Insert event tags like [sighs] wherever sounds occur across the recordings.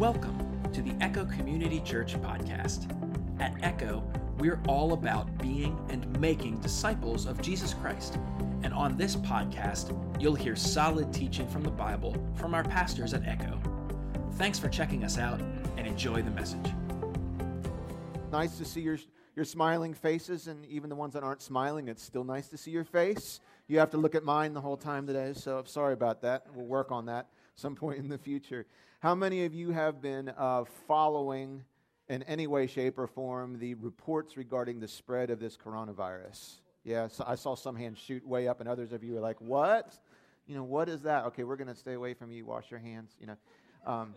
Welcome to the Echo Community Church podcast. At Echo, we're all about being and making disciples of Jesus Christ. And on this podcast, you'll hear solid teaching from the Bible from our pastors at Echo. Thanks for checking us out and enjoy the message. Nice to see your, your smiling faces, and even the ones that aren't smiling, it's still nice to see your face. You have to look at mine the whole time today, so I'm sorry about that. We'll work on that some point in the future. How many of you have been uh, following in any way, shape, or form the reports regarding the spread of this coronavirus? Yeah, so I saw some hands shoot way up, and others of you are like, "What? You know, what is that?" Okay, we're going to stay away from you. Wash your hands. You know, um,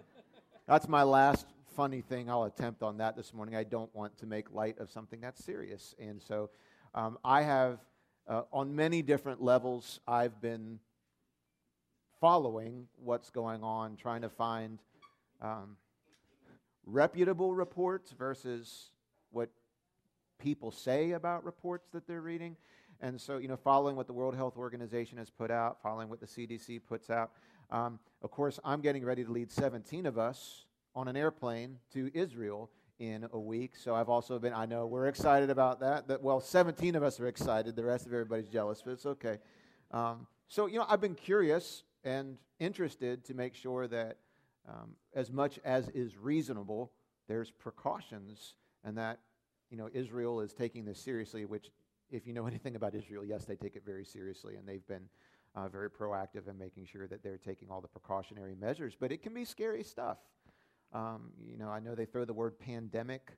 that's my last funny thing I'll attempt on that this morning. I don't want to make light of something that's serious, and so um, I have, uh, on many different levels, I've been following what's going on, trying to find um, reputable reports versus what people say about reports that they're reading. And so, you know, following what the World Health Organization has put out, following what the CDC puts out. Um, of course, I'm getting ready to lead 17 of us on an airplane to Israel in a week. So I've also been, I know we're excited about that. that well, 17 of us are excited. The rest of everybody's jealous, but it's okay. Um, so, you know, I've been curious and interested to make sure that um, as much as is reasonable, there's precautions and that you know Israel is taking this seriously. Which, if you know [laughs] anything about Israel, yes, they take it very seriously, and they've been uh, very proactive in making sure that they're taking all the precautionary measures. But it can be scary stuff. Um, you know, I know they throw the word pandemic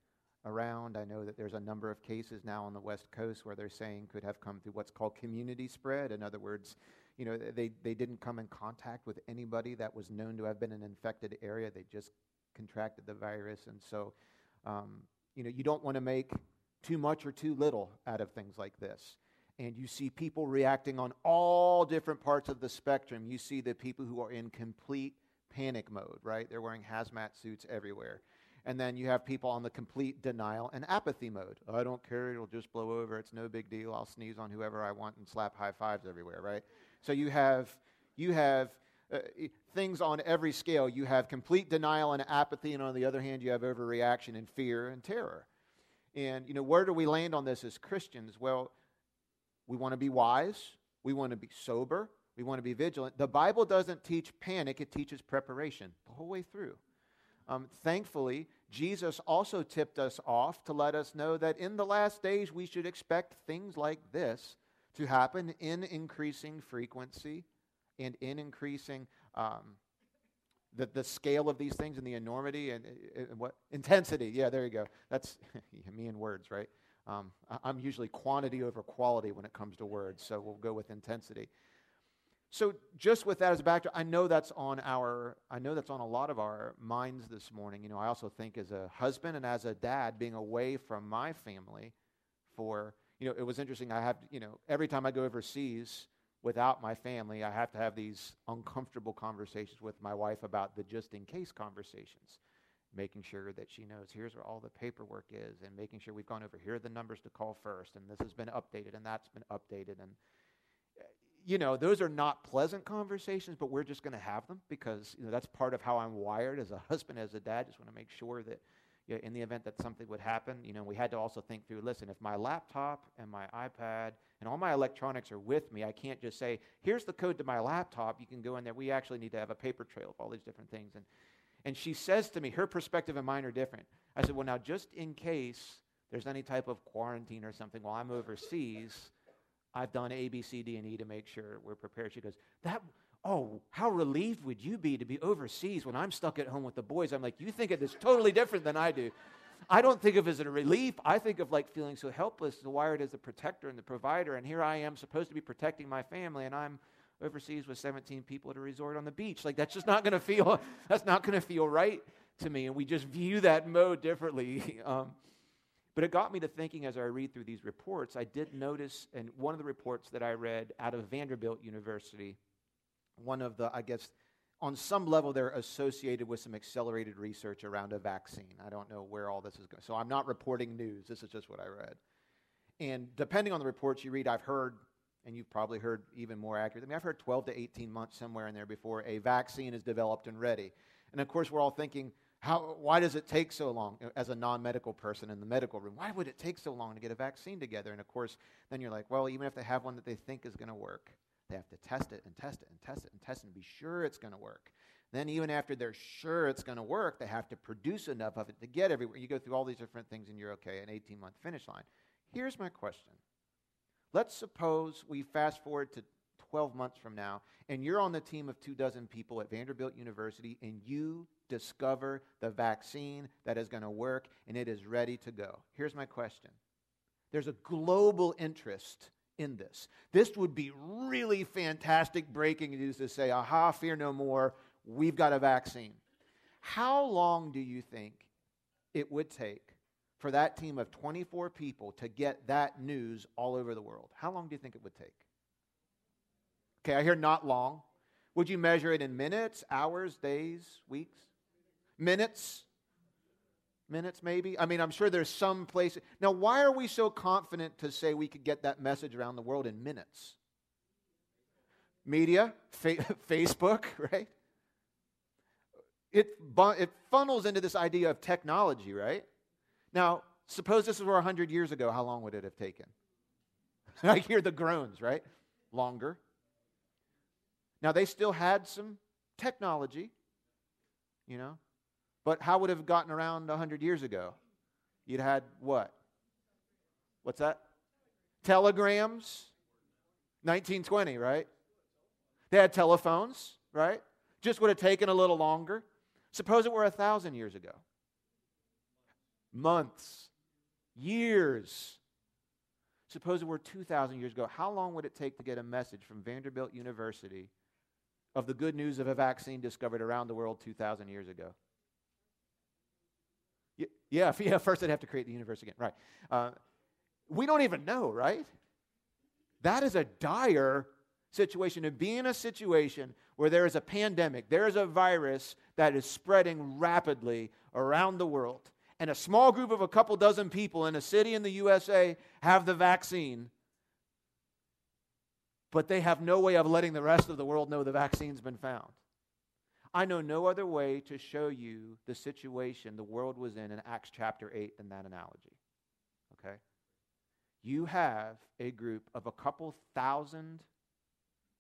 around. I know that there's a number of cases now on the West Coast where they're saying could have come through what's called community spread. In other words, you know, they, they didn't come in contact with anybody that was known to have been in an infected area. They just contracted the virus. And so, um, you know, you don't want to make too much or too little out of things like this. And you see people reacting on all different parts of the spectrum. You see the people who are in complete panic mode, right? They're wearing hazmat suits everywhere. And then you have people on the complete denial and apathy mode. I don't care, it'll just blow over, it's no big deal. I'll sneeze on whoever I want and slap high fives everywhere, right? So you have, you have uh, things on every scale. You have complete denial and apathy, and on the other hand, you have overreaction and fear and terror. And, you know, where do we land on this as Christians? Well, we want to be wise, we want to be sober, we want to be vigilant. The Bible doesn't teach panic, it teaches preparation the whole way through. Um, thankfully, Jesus also tipped us off to let us know that in the last days we should expect things like this to happen in increasing frequency and in increasing um, the, the scale of these things and the enormity and, and, what intensity. Yeah, there you go. That's [laughs] me in words, right? Um, I'm usually quantity over quality when it comes to words, so we'll go with intensity. So just with that as a backdrop, I know that's on our I know that's on a lot of our minds this morning. You know, I also think as a husband and as a dad being away from my family for you know, it was interesting. I have, you know, every time I go overseas without my family, I have to have these uncomfortable conversations with my wife about the just in case conversations, making sure that she knows here's where all the paperwork is, and making sure we've gone over here are the numbers to call first, and this has been updated, and that's been updated, and eh, you know, those are not pleasant conversations, but we're just going to have them because you know that's part of how I'm wired as a [laughs] husband, as a dad. Just want to make sure that in the event that something would happen, you know, we had to also think through, listen, if my laptop and my iPad and all my electronics are with me, I can't just say, here's the code to my laptop. You can go in there. We actually need to have a paper trail of all these different things. And, and she says to me, her perspective and mine are different. I said, well, now, just in case there's any type of quarantine or something while I'm overseas, I've done A, B, C, D, and E to make sure we're prepared. She goes, that oh, how relieved would you be to be overseas when I'm stuck at home with the boys? I'm like, you think of this totally different than I do. I don't think of it as a relief. I think of like feeling so helpless, wired as the protector and the provider. And here I am supposed to be protecting my family, and I'm overseas with 17 people at a resort on the beach. Like that's just not going to feel. [laughs] That's not going to feel right to me. And we just view that mode differently. [laughs] Um, but it got me to thinking as I read through these reports. I did notice, and one of the reports that I read out of Vanderbilt University one of the, I guess, on some level, they're associated with some accelerated research around a vaccine. I don't know where all this is going. So I'm not reporting news. This is just what I read. And depending on the reports you read, I've heard, and you've probably heard even more accurate. I mean, I've heard 12 to 18 months somewhere in there before a vaccine is developed and ready. And of course, we're all thinking, How, why does it take so long as a non medical person in the medical room? Why would it take so long to get a vaccine together? And of course, then you're like, well, even if they have one that they think is going to work, they have to test it and test it and test it and test it and be sure it's going to work. Then, even after they're sure it's going to work, they have to produce enough of it to get everywhere. You go through all these different things and you're okay, an 18 month finish line. Here's my question Let's suppose we fast forward to 12 months from now, and you're on the team of two dozen people at Vanderbilt University, and you discover the vaccine that is going to work and it is ready to go. Here's my question there's a global interest in this. This would be really fantastic breaking news to say, aha, fear no more, we've got a vaccine. How long do you think it would take for that team of 24 people to get that news all over the world? How long do you think it would take? Okay, I hear not long. Would you measure it in minutes, hours, days, weeks? Minutes? Minutes, maybe? I mean, I'm sure there's some place. Now, why are we so confident to say we could get that message around the world in minutes? Media, fa- [laughs] Facebook, right? It, it funnels into this idea of technology, right? Now, suppose this were 100 years ago, how long would it have taken? [laughs] I hear the groans, right? Longer. Now, they still had some technology, you know, but how would it have gotten around 100 years ago? You'd had what? What's that? Telegrams. 1920, right? They had telephones, right? Just would have taken a little longer. Suppose it were a thousand years ago. Months, years. Suppose it were 2,000 years ago. How long would it take to get a message from Vanderbilt University of the good news of a vaccine discovered around the world 2,000 years ago? Yeah, [laughs] yeah, first I'd have to create the universe again. Right. Uh, we don't even know, right? That is a dire situation to be in a situation where there is a pandemic, there is a virus that is spreading rapidly around the world, and a small group of a couple dozen people in a city in the USA have the vaccine, but they have no way of letting the rest of the world know the vaccine's been found. I know no other way to show you the situation the world was in in Acts chapter 8 than that analogy. Okay? You have a group of a couple thousand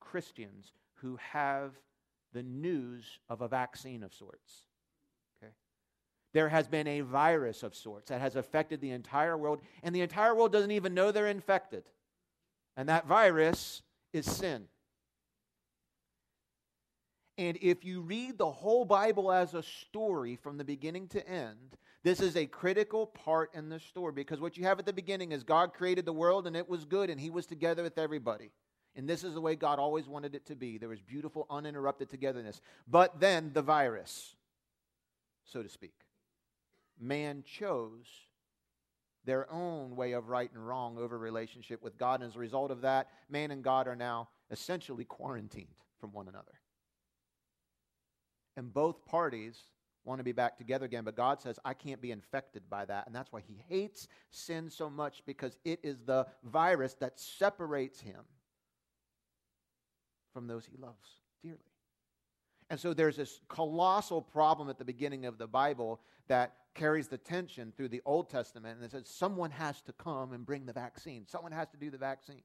Christians who have the news of a vaccine of sorts. Okay? There has been a virus of sorts that has affected the entire world, and the entire world doesn't even know they're infected. And that virus is sin. And if you read the whole Bible as a story from the beginning to end, this is a critical part in the story because what you have at the beginning is God created the world and it was good and he was together with everybody. And this is the way God always wanted it to be. There was beautiful, uninterrupted togetherness. But then the virus, so to speak. Man chose their own way of right and wrong over relationship with God. And as a result of that, man and God are now essentially quarantined from one another and both parties want to be back together again. But God says, I can't be infected by that. And that's why he hates sin so much because it is the virus that separates him from those he loves dearly. And so there's this colossal problem at the beginning of the Bible that carries the tension through the Old Testament. And it says, someone has to come and bring the vaccine, someone has to do the vaccine.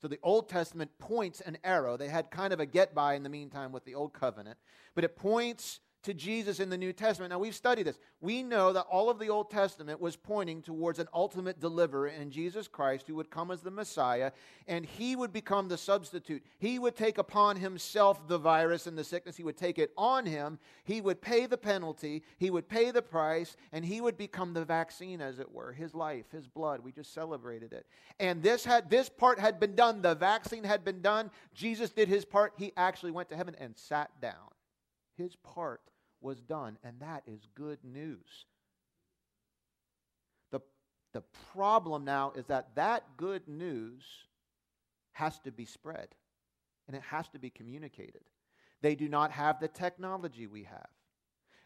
So the Old Testament points an arrow. They had kind of a get by in the meantime with the Old Covenant, but it points to Jesus in the New Testament. Now, we've studied this. We know that all of the Old Testament was pointing towards an ultimate deliverer in Jesus Christ who would come as the Messiah, and he would become the substitute. He would take upon himself the virus and the sickness, he would take it on him, he would pay the penalty, he would pay the price, and he would become the vaccine, as it were his life, his blood. We just celebrated it. And this, had, this part had been done, the vaccine had been done. Jesus did his part. He actually went to heaven and sat down. His part was done, and that is good news. The, the problem now is that that good news has to be spread and it has to be communicated. They do not have the technology we have.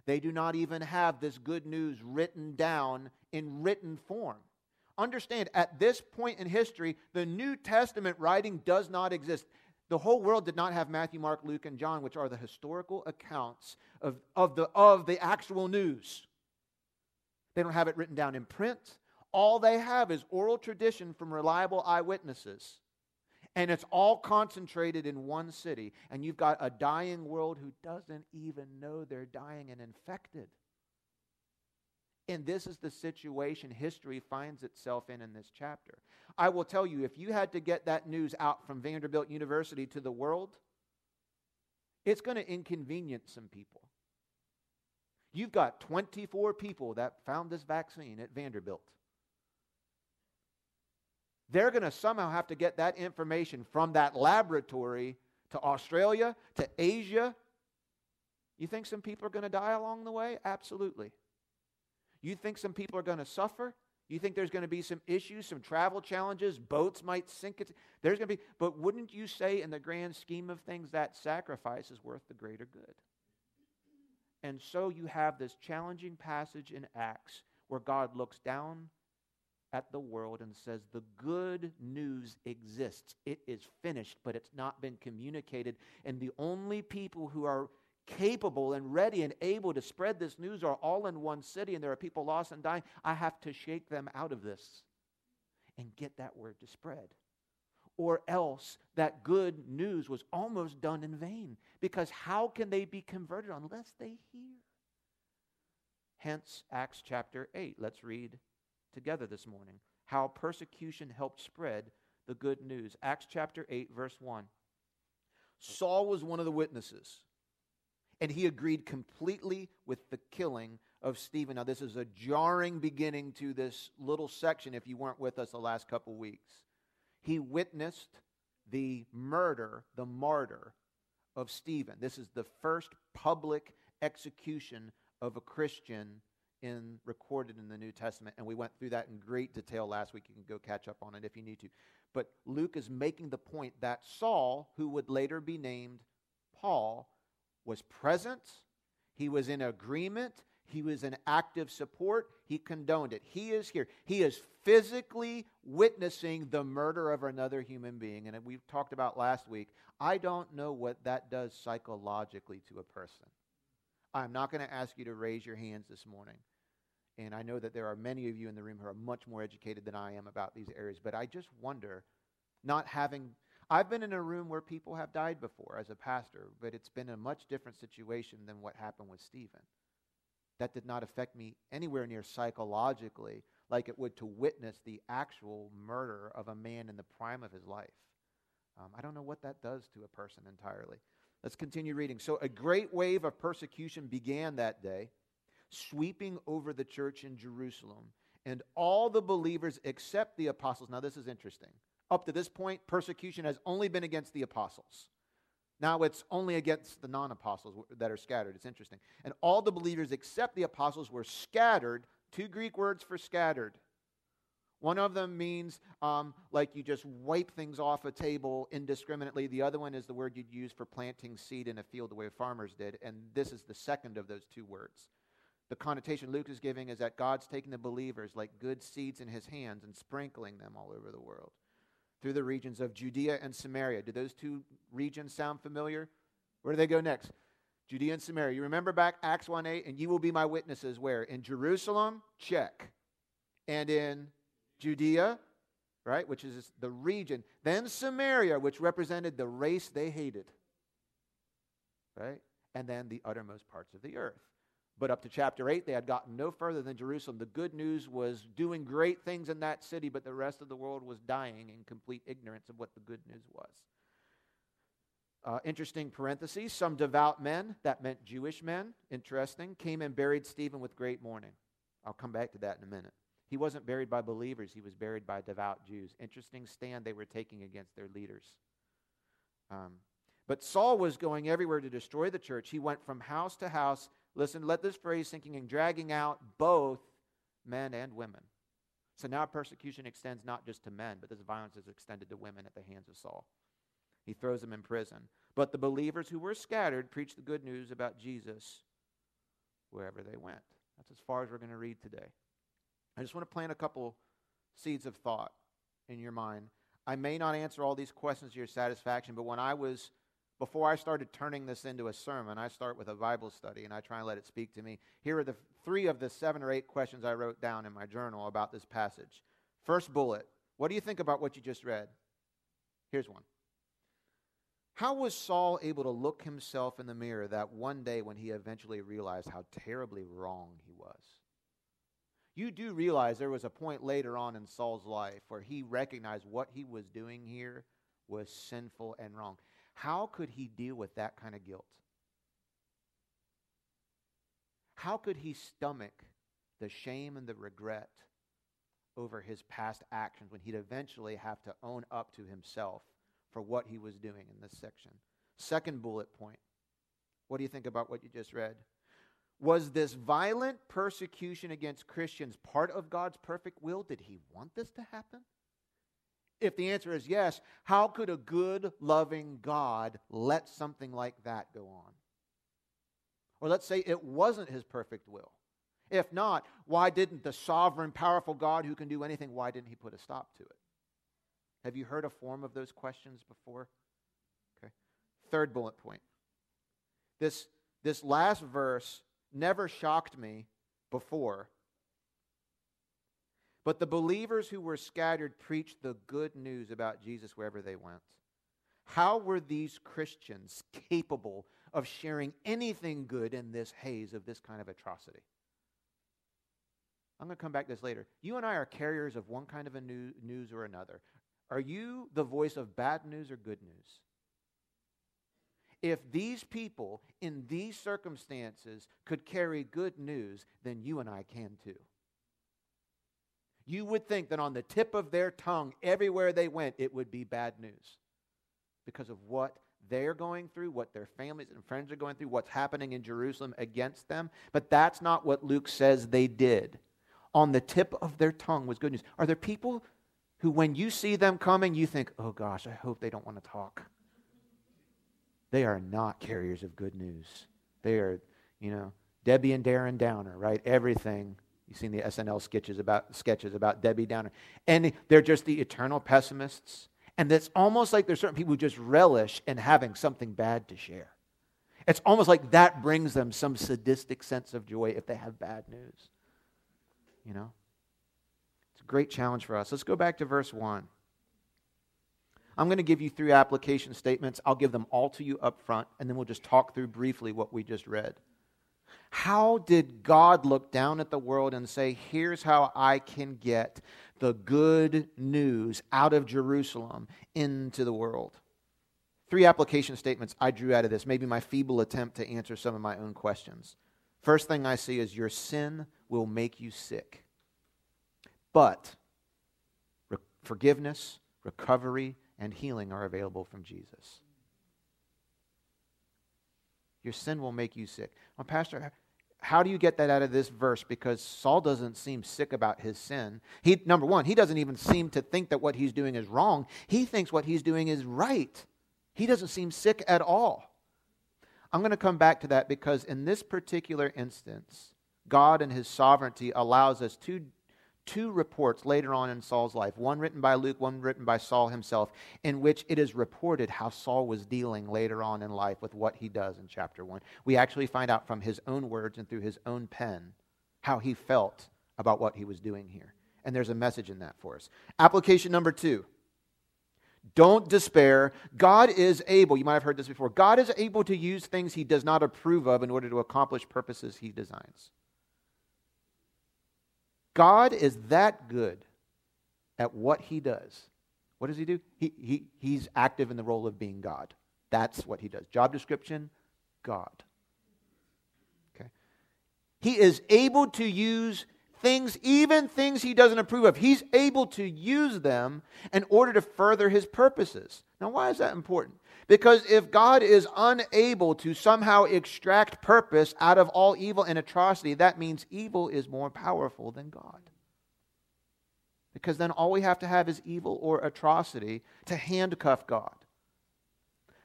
They do not even have this good news written down in written form. Understand, at this point in history, the New Testament writing does not exist. The whole world did not have Matthew, Mark, Luke, and John, which are the historical accounts of, of, the, of the actual news. They don't have it written down in print. All they have is oral tradition from reliable eyewitnesses. And it's all concentrated in one city. And you've got a dying world who doesn't even know they're dying and infected. And this is the situation history finds itself in in this chapter. I will tell you, if you had to get that news out from Vanderbilt University to the world, it's going to inconvenience some people. You've got 24 people that found this vaccine at Vanderbilt. They're going to somehow have to get that information from that laboratory to Australia, to Asia. You think some people are going to die along the way? Absolutely. You think some people are going to suffer? You think there's going to be some issues, some travel challenges, boats might sink. There's going to be, but wouldn't you say, in the grand scheme of things, that sacrifice is worth the greater good? And so you have this challenging passage in Acts where God looks down at the world and says, The good news exists. It is finished, but it's not been communicated. And the only people who are capable and ready and able to spread this news are all in one city and there are people lost and dying, I have to shake them out of this and get that word to spread. Or else that good news was almost done in vain because how can they be converted unless they hear? Hence, Acts chapter 8. Let's read together this morning how persecution helped spread the good news. Acts chapter 8, verse 1. Saul was one of the witnesses and he agreed completely with the killing of Stephen. Now, this is a jarring beginning to this little section if you weren't with us the last couple weeks. He witnessed the murder, the martyr of Stephen. This is the first public execution of a Christian in recorded in the New Testament, and we went through that in great detail last week. You can go catch up on it if you need to. But Luke is making the point that Saul, who would later be named Paul, was present, he was in agreement, he was in active support, he condoned it. He is here. He is physically witnessing the murder of another human being. And we talked about last week. I don't know what that does psychologically to a person. I'm not going to ask you to raise your hands this morning. And I know that there are many of you in the room who are much more educated than I am about these areas, but I just wonder, not having I've been in a room where people have died before as a pastor, but it's been a much different situation than what happened with Stephen. That did not affect me anywhere near psychologically like it would to witness the actual murder of a man in the prime of his life. Um, I don't know what that does to a person entirely. Let's continue reading. So, a great wave of persecution began that day, sweeping over the church in Jerusalem, and all the believers except the apostles. Now, this is interesting. Up to this point, persecution has only been against the apostles. Now it's only against the non apostles that are scattered. It's interesting. And all the believers except the apostles were scattered. Two Greek words for scattered. One of them means um, like you just wipe things off a table indiscriminately. The other one is the word you'd use for planting seed in a field the way farmers did. And this is the second of those two words. The connotation Luke is giving is that God's taking the believers like good seeds in his hands and sprinkling them all over the world through the regions of Judea and Samaria. Do those two regions sound familiar? Where do they go next? Judea and Samaria. You remember back Acts 1 8, and you will be my witnesses where? In Jerusalem? Check. And in Judea, right, which is the region. Then Samaria, which represented the race they hated, right? And then the uttermost parts of the earth. But up to chapter 8, they had gotten no further than Jerusalem. The good news was doing great things in that city, but the rest of the world was dying in complete ignorance of what the good news was. Uh, interesting parentheses some devout men, that meant Jewish men, interesting, came and buried Stephen with great mourning. I'll come back to that in a minute. He wasn't buried by believers, he was buried by devout Jews. Interesting stand they were taking against their leaders. Um, but Saul was going everywhere to destroy the church. He went from house to house Listen, let this phrase sinking and dragging out both men and women. So now persecution extends not just to men, but this violence is extended to women at the hands of Saul. He throws them in prison. But the believers who were scattered preached the good news about Jesus wherever they went. That's as far as we're going to read today. I just want to plant a couple seeds of thought in your mind. I may not answer all these questions to your satisfaction, but when I was, before I started turning this into a sermon, I start with a Bible study and I try and let it speak to me. Here are the three of the seven or eight questions I wrote down in my journal about this passage. First bullet What do you think about what you just read? Here's one. How was Saul able to look himself in the mirror that one day when he eventually realized how terribly wrong he was? You do realize there was a point later on in Saul's life where he recognized what he was doing here was sinful and wrong. How could he deal with that kind of guilt? How could he stomach the shame and the regret over his past actions when he'd eventually have to own up to himself for what he was doing in this section. Second bullet point. What do you think about what you just read? Was this violent persecution against Christians part of God's perfect will? Did he want this to happen? If the answer is yes, how could a good, loving God let something like that go on? Or let's say it wasn't his perfect will. If not, why didn't the sovereign, powerful God who can do anything, why didn't he put a stop to it? Have you heard a form of those questions before? Okay. Third bullet point. This, this last verse never shocked me before. But the believers who were scattered preached the good news about Jesus wherever they went. How were these Christians capable of sharing anything good in this haze of this kind of atrocity? I'm going to come back to this later. You and I are carriers of one kind of a new, news or another. Are you the voice of bad news or good news? If these people in these circumstances could carry good news, then you and I can too. You would think that on the tip of their tongue, everywhere they went, it would be bad news because of what they're going through, what their families and friends are going through, what's happening in Jerusalem against them. But that's not what Luke says they did. On the tip of their tongue was good news. Are there people who, when you see them coming, you think, oh gosh, I hope they don't want to talk. They are not carriers of good news. They are, you know, Debbie and Darren Downer, right? Everything. You've seen the SNL sketches about sketches about Debbie Downer. And they're just the eternal pessimists. And it's almost like there's certain people who just relish in having something bad to share. It's almost like that brings them some sadistic sense of joy if they have bad news. You know? It's a great challenge for us. Let's go back to verse 1. I'm going to give you three application statements. I'll give them all to you up front, and then we'll just talk through briefly what we just read. How did God look down at the world and say, Here's how I can get the good news out of Jerusalem into the world? Three application statements I drew out of this, maybe my feeble attempt to answer some of my own questions. First thing I see is your sin will make you sick. But re- forgiveness, recovery, and healing are available from Jesus. Your sin will make you sick. Well, Pastor, how do you get that out of this verse? Because Saul doesn't seem sick about his sin. He, number one, he doesn't even seem to think that what he's doing is wrong. He thinks what he's doing is right. He doesn't seem sick at all. I'm going to come back to that because in this particular instance, God and his sovereignty allows us two two reports later on in Saul's life, one written by Luke, one written by Saul himself, in which it is reported how Saul was dealing later on in life with what he does in chapter 1. We actually find out from his own words and through his own pen how he felt about what he was doing here. And there's a message in that for us. Application number two. Don't despair. God is able, you might have heard this before, God is able to use things he does not approve of in order to accomplish purposes he designs. God is that good at what he does. What does he do? He, he, he's active in the role of being God. That's what he does. Job description God. Okay. He is able to use things, even things he doesn't approve of. He's able to use them in order to further his purposes. Now, why is that important? Because if God is unable to somehow extract purpose out of all evil and atrocity, that means evil is more powerful than God. Because then all we have to have is evil or atrocity to handcuff God.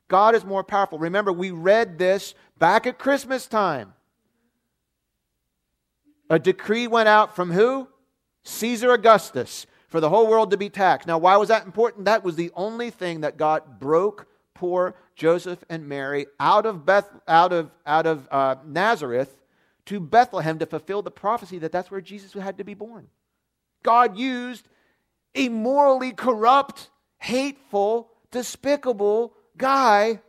God is more powerful. Remember, we read this back at Christmas time. A decree went out from who? Caesar Augustus for the whole world to be taxed. Now, why was that important? That was the only thing that God broke poor Joseph and Mary out of, Beth, out of, out of uh, Nazareth to Bethlehem to fulfill the prophecy that that's where Jesus had to be born. God used a morally corrupt, hateful, despicable guy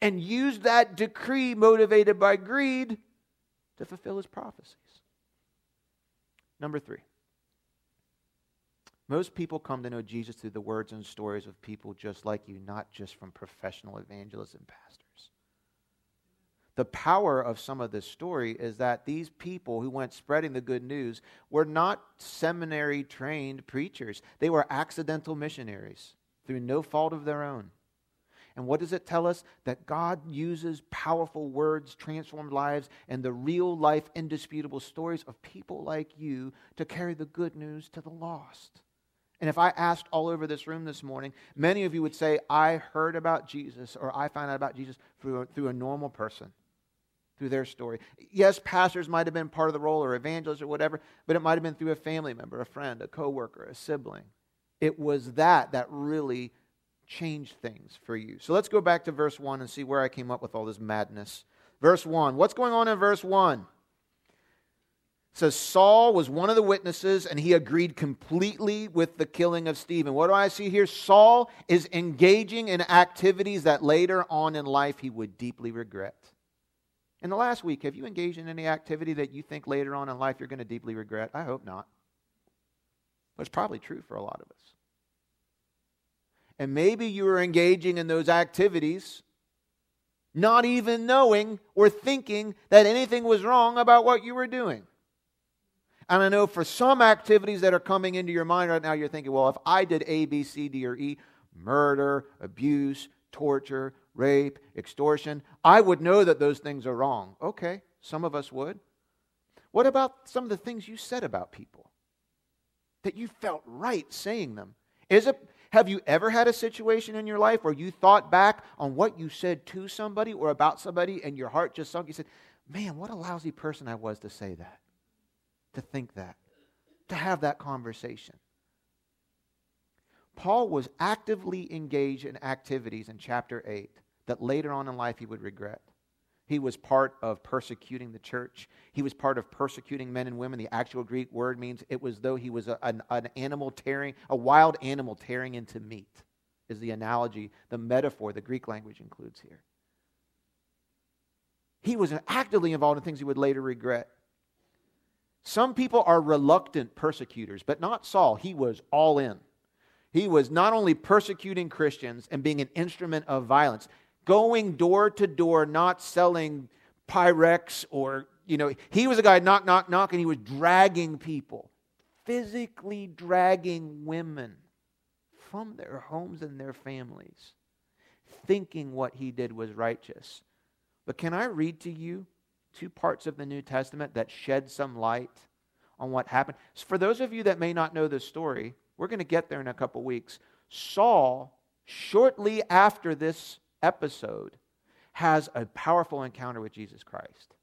and used that decree motivated by greed to fulfill his prophecies. Number three. Most people come to know Jesus through the words and stories of people just like you, not just from professional evangelists and pastors. The power of some of this story is that these people who went spreading the good news were not seminary trained preachers, they were accidental missionaries through no fault of their own. And what does it tell us? That God uses powerful words, transformed lives, and the real life, indisputable stories of people like you to carry the good news to the lost. And if I asked all over this room this morning, many of you would say, I heard about Jesus or I found out about Jesus through a, through a normal person, through their story. Yes, pastors might have been part of the role or evangelists or whatever, but it might have been through a family member, a friend, a coworker, a sibling. It was that that really changed things for you. So let's go back to verse 1 and see where I came up with all this madness. Verse 1. What's going on in verse 1? Says Saul was one of the witnesses and he agreed completely with the killing of Stephen. What do I see here? Saul is engaging in activities that later on in life he would deeply regret. In the last week, have you engaged in any activity that you think later on in life you're going to deeply regret? I hope not. But it's probably true for a lot of us. And maybe you were engaging in those activities not even knowing or thinking that anything was wrong about what you were doing. And I know for some activities that are coming into your mind right now, you're thinking, well, if I did A, B, C, D, or E, murder, abuse, torture, rape, extortion, I would know that those things are wrong. Okay, some of us would. What about some of the things you said about people? That you felt right saying them? Is it have you ever had a situation in your life where you thought back on what you said to somebody or about somebody and your heart just sunk? You said, Man, what a lousy person I was to say that to think that, to have that conversation. Paul was actively engaged in activities in chapter 8 that later on in life he would regret. He was part of persecuting the church. He was part of persecuting men and women. The actual Greek word means it was though he was a, an, an animal tearing, a wild animal tearing into meat, is the analogy, the metaphor the Greek language includes here. He was actively involved in things he would later regret. Some people are reluctant persecutors, but not Saul. He was all in. He was not only persecuting Christians and being an instrument of violence, going door to door, not selling Pyrex or, you know, he was a guy knock, knock, knock, and he was dragging people, physically dragging women from their homes and their families, thinking what he did was righteous. But can I read to you two parts of the New Testament that shed some light on what happened. So for those of you that may not know this story, we're going to get there in a couple weeks. Saul, shortly after this episode, has a powerful encounter with Jesus Christ.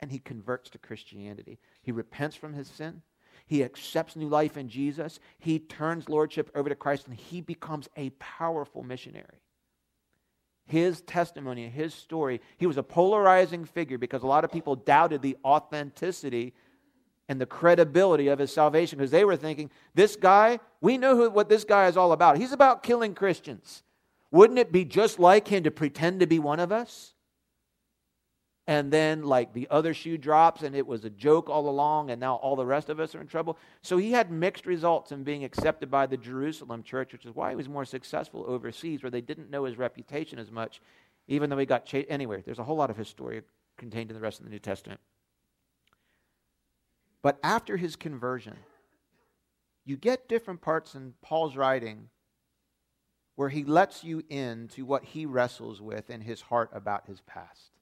And he converts to Christianity. He repents from his sin. He accepts new life in Jesus. He turns lordship over to Christ and he becomes a powerful missionary his testimony, his story, he was a polarizing figure because a lot of people doubted the authenticity and the credibility of his salvation because they were thinking, this guy, we know who, what this guy is all about. He's about killing Christians. Wouldn't it be just like him to pretend to be one of us? And then like the other shoe drops and it was a joke all along and now all the rest of us are in trouble. So he had mixed results in being accepted by the jerusalem church which is why he was more successful overseas where they didn't know his reputation as much even though he got chased anyway there's a whole lot of his story contained in the rest of the new testament. But after his conversion you get different parts in paul's writing where he lets you in to what he wrestles with in his heart about his past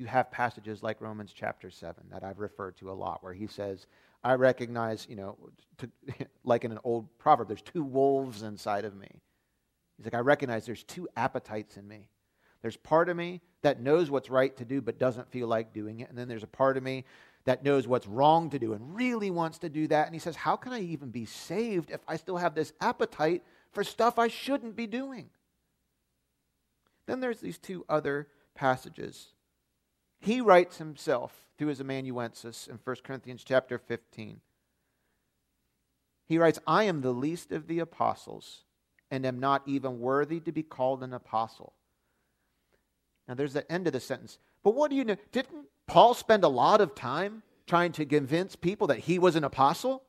you have passages like Romans chapter 7 that I've referred to a lot, where he says, I recognize, you know, to, [laughs] like in an old proverb, there's two wolves inside of me. He's like, I recognize there's two appetites in me. There's part of me that knows what's right to do but doesn't feel like doing it. And then there's a part of me that knows what's wrong to do and really wants to do that. And he says, How can I even be saved if I still have this appetite for stuff I shouldn't be doing? Then there's these two other passages. He writes himself through his amanuensis in 1 Corinthians chapter 15. He writes, I am the least of the apostles and am not even worthy to be called an apostle. Now there's the end of the sentence. But what do you know? Didn't Paul spend a lot of time trying to convince people that he was an apostle?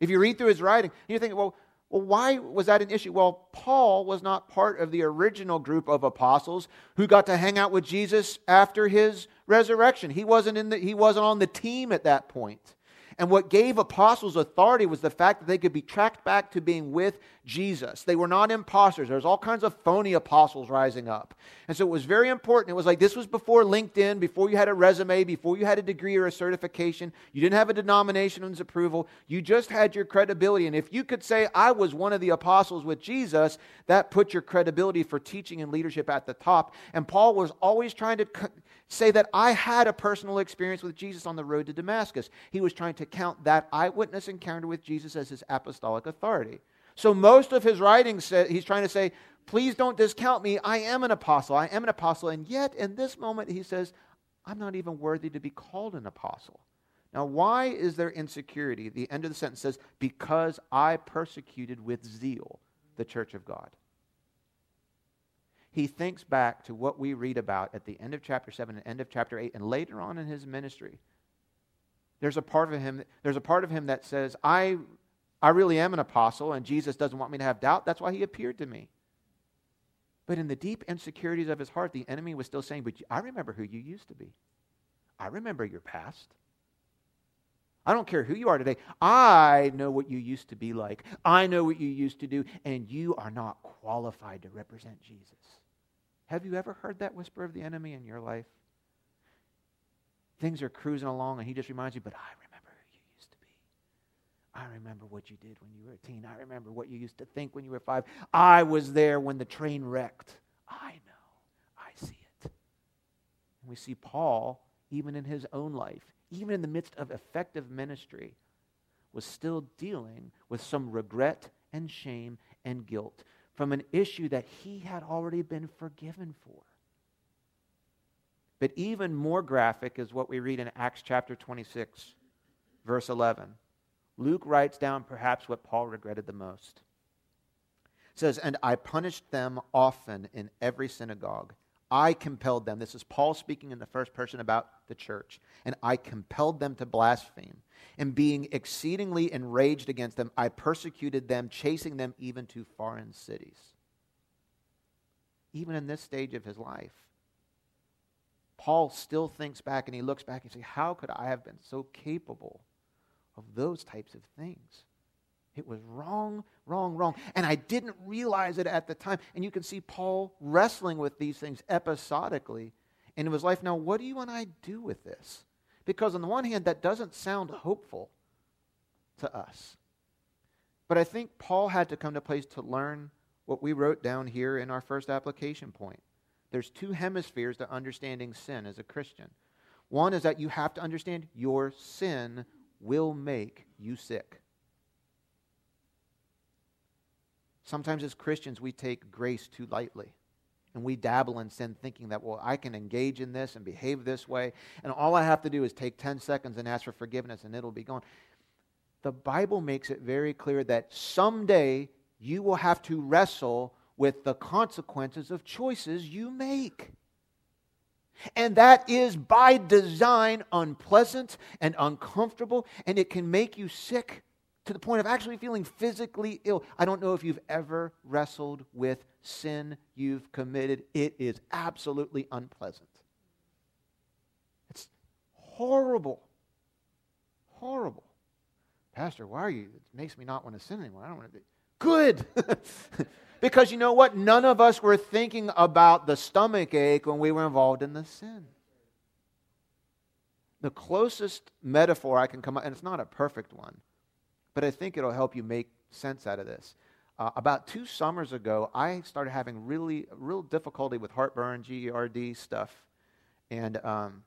If you read through his writing, you think, well, well, why was that an issue? Well, Paul was not part of the original group of apostles who got to hang out with Jesus after his resurrection. He wasn't, in the, he wasn't on the team at that point. And what gave apostles authority was the fact that they could be tracked back to being with Jesus. They were not imposters. There's all kinds of phony apostles rising up. And so it was very important. It was like this was before LinkedIn, before you had a resume, before you had a degree or a certification. You didn't have a denomination's approval. You just had your credibility. And if you could say, I was one of the apostles with Jesus, that put your credibility for teaching and leadership at the top. And Paul was always trying to say that I had a personal experience with Jesus on the road to Damascus. He was trying to count that eyewitness encounter with Jesus as his apostolic authority. So most of his writings, he's trying to say, please don't discount me. I am an apostle. I am an apostle. And yet, in this moment, he says, I'm not even worthy to be called an apostle. Now, why is there insecurity? The end of the sentence says, Because I persecuted with zeal the church of God. He thinks back to what we read about at the end of chapter 7 and end of chapter 8 and later on in his ministry. There's a part of him, there's a part of him that says, I I really am an apostle, and Jesus doesn't want me to have doubt. That's why he appeared to me. But in the deep insecurities of his heart, the enemy was still saying, But I remember who you used to be. I remember your past. I don't care who you are today. I know what you used to be like. I know what you used to do, and you are not qualified to represent Jesus. Have you ever heard that whisper of the enemy in your life? Things are cruising along, and he just reminds you, but I remember. Who you used to be. I remember what you did when you were a teen. I remember what you used to think when you were five. I was there when the train wrecked. I know. I see it. And we see Paul, even in his own life, even in the midst of effective ministry, was still dealing with some regret and shame and guilt from an issue that he had already been forgiven for. But even more graphic is what we read in Acts chapter 26, verse 11. Luke writes down perhaps what Paul regretted the most. It says, And I punished them often in every synagogue. I compelled them. This is Paul speaking in the first person about the church. And I compelled them to blaspheme. And being exceedingly enraged against them, I persecuted them, chasing them even to foreign cities. Even in this stage of his life, Paul still thinks back and he looks back and says, How could I have been so capable of those types of things. It was wrong, wrong, wrong. And I didn't realize it at the time. And you can see Paul wrestling with these things episodically in his life. Now, what do you and I do with this? Because, on the one hand, that doesn't sound hopeful to us. But I think Paul had to come to place to learn what we wrote down here in our first application point. There's two hemispheres to understanding sin as a Christian. One is that you have to understand your sin will make you sick. Sometimes as Christians, we take grace too lightly. And we dabble in sin thinking that, well, I can engage in this and behave this way. And all I have to do is take 10 seconds and ask for forgiveness and it'll be gone. The Bible makes it very clear that someday you will have to wrestle with the consequences of choices you make. And that is by design unpleasant and uncomfortable, and it can make you sick to the point of actually feeling physically ill. I don't know if you've ever wrestled with sin you've committed, it is absolutely unpleasant. It's horrible. Horrible. Pastor, why are you? It makes me not want to sin anymore. I don't want to be. Good. [laughs] Because you know what? None of us were thinking about the stomach ache when we were involved in the sin. The closest metaphor I can come up, and it's not a perfect one, but I think it'll help you make sense out of this. Uh, about two summers ago, I started having really real difficulty with heartburn, GERD stuff, and um,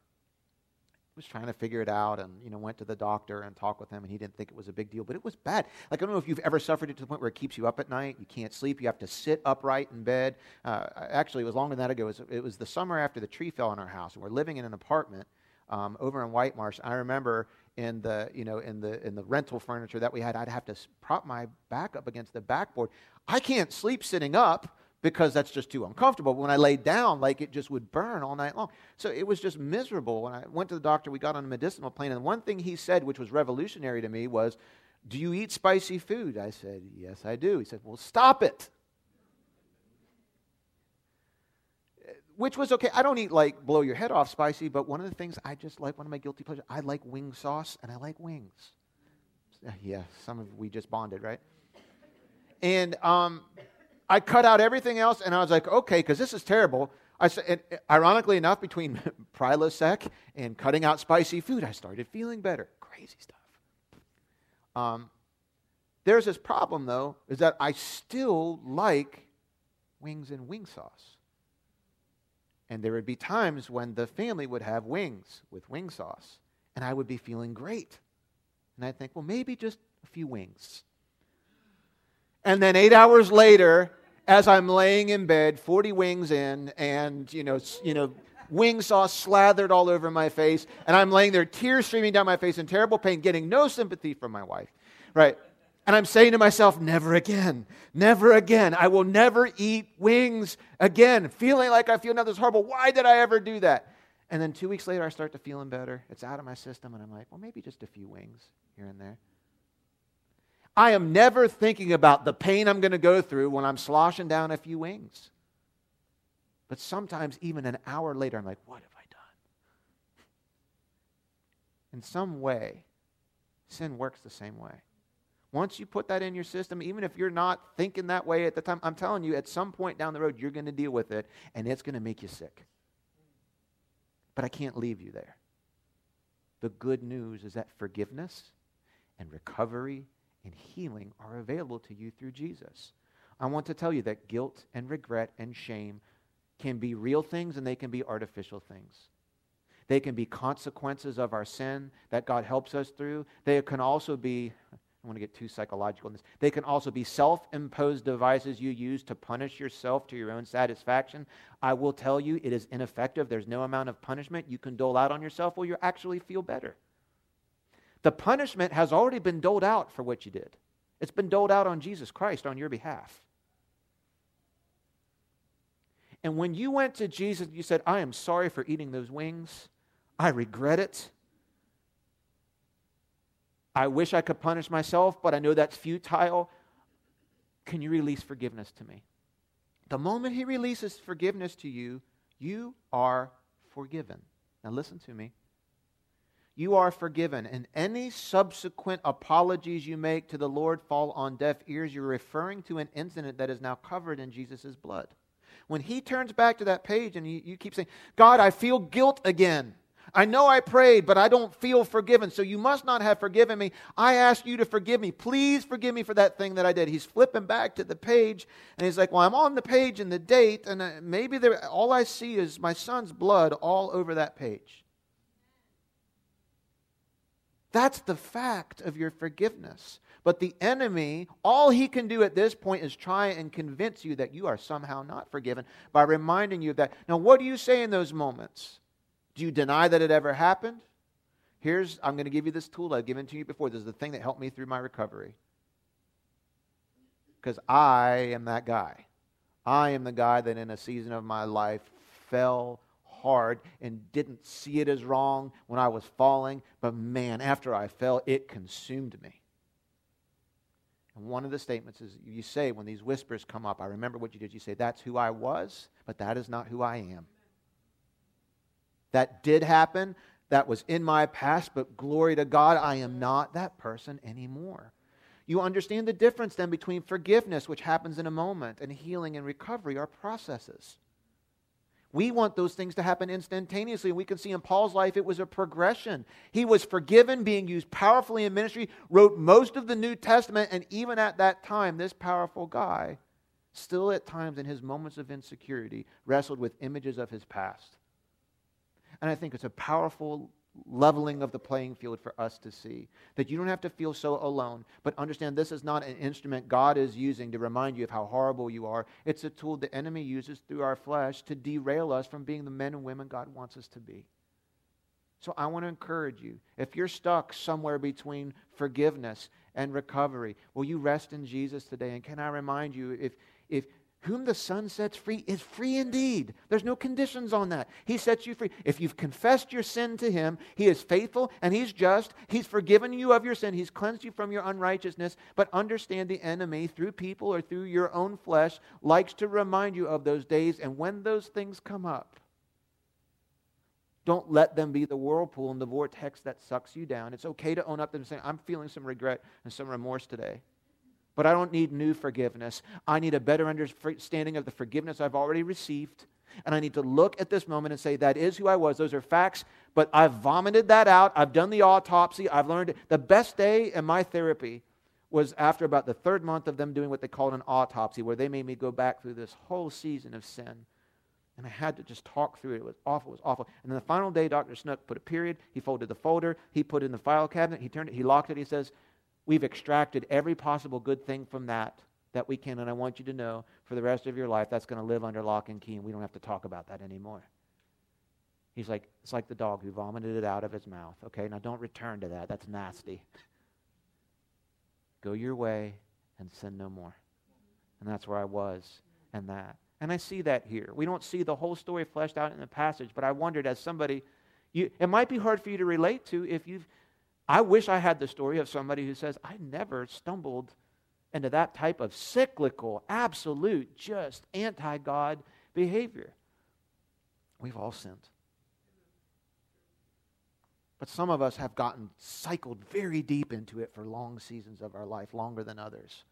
was trying to figure it out and you know went to the doctor and talked with him and he didn't think it was a big deal but it was bad. Like i don't know if you've ever suffered it to the point where it keeps you up at night you can't sleep you have to sit upright in bed. Uh, actually it was longer than that ago. It was, it was, the summer after the tree fell on our house and we're living in an apartment um, over in white marsh. I remember in the you know in the in the rental furniture that we had i'd have to prop my back up against the backboard i can't sleep sitting up because that's just too uncomfortable. When I laid down, like it just would burn all night long. So it was just miserable. When I went to the doctor, we got on a medicinal plan, and one thing he said, which was revolutionary to me, was, Do you eat spicy food? I said, Yes, I do. He said, Well, stop it. Which was okay. I don't eat like blow your head off spicy, but one of the things I just like, one of my guilty pleasures, I like wing sauce and I like wings. Yeah, some of we just bonded, right? And um, I cut out everything else, and I was like, okay, because this is terrible. I said, ironically enough, between [laughs] Prilosec and cutting out spicy food, I started feeling better. Crazy stuff. Um, there's this problem, though, is that I still like wings and wing sauce. And there would be times when the family would have wings with wing sauce, and I would be feeling great. And I'd think, well, maybe just a few wings. And then eight hours later, as I'm laying in bed, 40 wings in, and, you know, you know, wing sauce slathered all over my face, and I'm laying there, tears streaming down my face in terrible pain, getting no sympathy from my wife, right? And I'm saying to myself, never again, never again. I will never eat wings again, feeling like I feel now this horrible. Why did I ever do that? And then two weeks later, I start to feeling better. It's out of my system, and I'm like, well, maybe just a few wings here and there. I am never thinking about the pain I'm going to go through when I'm sloshing down a few wings. But sometimes, even an hour later, I'm like, what have I done? In some way, sin works the same way. Once you put that in your system, even if you're not thinking that way at the time, I'm telling you, at some point down the road, you're going to deal with it and it's going to make you sick. But I can't leave you there. The good news is that forgiveness and recovery and healing are available to you through Jesus. I want to tell you that guilt and regret and shame can be real things and they can be artificial things. They can be consequences of our sin that God helps us through. They can also be, I don't want to get too psychological in this, they can also be self imposed devices you use to punish yourself to your own satisfaction. I will tell you, it is ineffective. There's no amount of punishment you can dole out on yourself where you actually feel better. The punishment has already been doled out for what you did. It's been doled out on Jesus Christ on your behalf. And when you went to Jesus, you said, I am sorry for eating those wings. I regret it. I wish I could punish myself, but I know that's futile. Can you release forgiveness to me? The moment He releases forgiveness to you, you are forgiven. Now, listen to me you are forgiven. And any subsequent apologies you make to the Lord fall on deaf ears. You're referring to an incident that is now covered in Jesus' blood. When he turns back to that page and you, you keep saying, God, I feel guilt again. I know I prayed, but I don't feel forgiven. So you must not have forgiven me. I ask you to forgive me. Please forgive me for that thing that I did. He's flipping back to the page and he's like, Well, I'm on the page and the date, and uh, maybe there, all I see is my son's blood all over that page. That's the fact of your forgiveness. But the enemy, all he can do at this point is try and convince you that you are somehow not forgiven by reminding you of that. Now, what do you say in those moments? Do you deny that it ever happened? Here's, I'm going to give you this tool I've given to you before. This is the thing that helped me through my recovery. Because I am that guy. I am the guy that in a season of my life fell hard and didn't see it as wrong when I was falling, but man, after I fell, it consumed me. And one of the statements is you say when these whispers come up, I remember what you did. You say, That's who I was, but that is not who I am. That did happen. That was in my past, but glory to God, I am not that person anymore. You understand the difference then between forgiveness, which happens in a moment, and healing and recovery are processes. We want those things to happen instantaneously. And we can see in Paul's life it was a progression. He was forgiven, being used powerfully in ministry, wrote most of the New Testament, and even at that time, this powerful guy, still at times in his moments of insecurity, wrestled with images of his past. And I think it's a powerful leveling of the playing field for us to see. That you don't have to feel so alone, but understand this is not an instrument God is using to remind you of how horrible you are. It's a tool the enemy uses through our flesh to derail us from being the men and women God wants us to be. So I want to encourage you. If you're stuck somewhere between forgiveness and recovery, will you rest in Jesus today? And can I remind you, if, if whom the Son sets free is free indeed. There's no conditions on that. He sets you free. If you've confessed your sin to Him, He is faithful and He's just. He's forgiven you of your sin, He's cleansed you from your unrighteousness. But understand the enemy, through people or through your own flesh, likes to remind you of those days. And when those things come up, don't let them be the whirlpool and the vortex that sucks you down. It's okay to own up to them and say, I'm feeling some regret and some remorse today. But I don't need new forgiveness. I need a better understanding of the forgiveness I've already received. And I need to look at this moment and say, that is who I was. Those are facts, but I've vomited that out. I've done the autopsy. I've learned it. The best day in my therapy was after about the third month of them doing what they called an autopsy, where they made me go back through this whole season of sin. And I had to just talk through it. It was awful. It was awful. And then the final day, Dr. Snook put a period. He folded the folder. He put it in the file cabinet. He turned it. He locked it. He says, We've extracted every possible good thing from that that we can, and I want you to know for the rest of your life that's going to live under lock and key, and we don't have to talk about that anymore. He's like, it's like the dog who vomited it out of his mouth. Okay, now don't return to that. That's nasty. Go your way and sin no more. And that's where I was and that. And I see that here. We don't see the whole story fleshed out in the passage, but I wondered as somebody, you, it might be hard for you to relate to if you've I wish I had the story of somebody who says, I never stumbled into that type of cyclical, absolute, just anti God behavior. We've all sinned. But some of us have gotten cycled very deep into it for long seasons of our life, longer than others.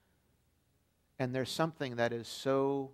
And there's something that is so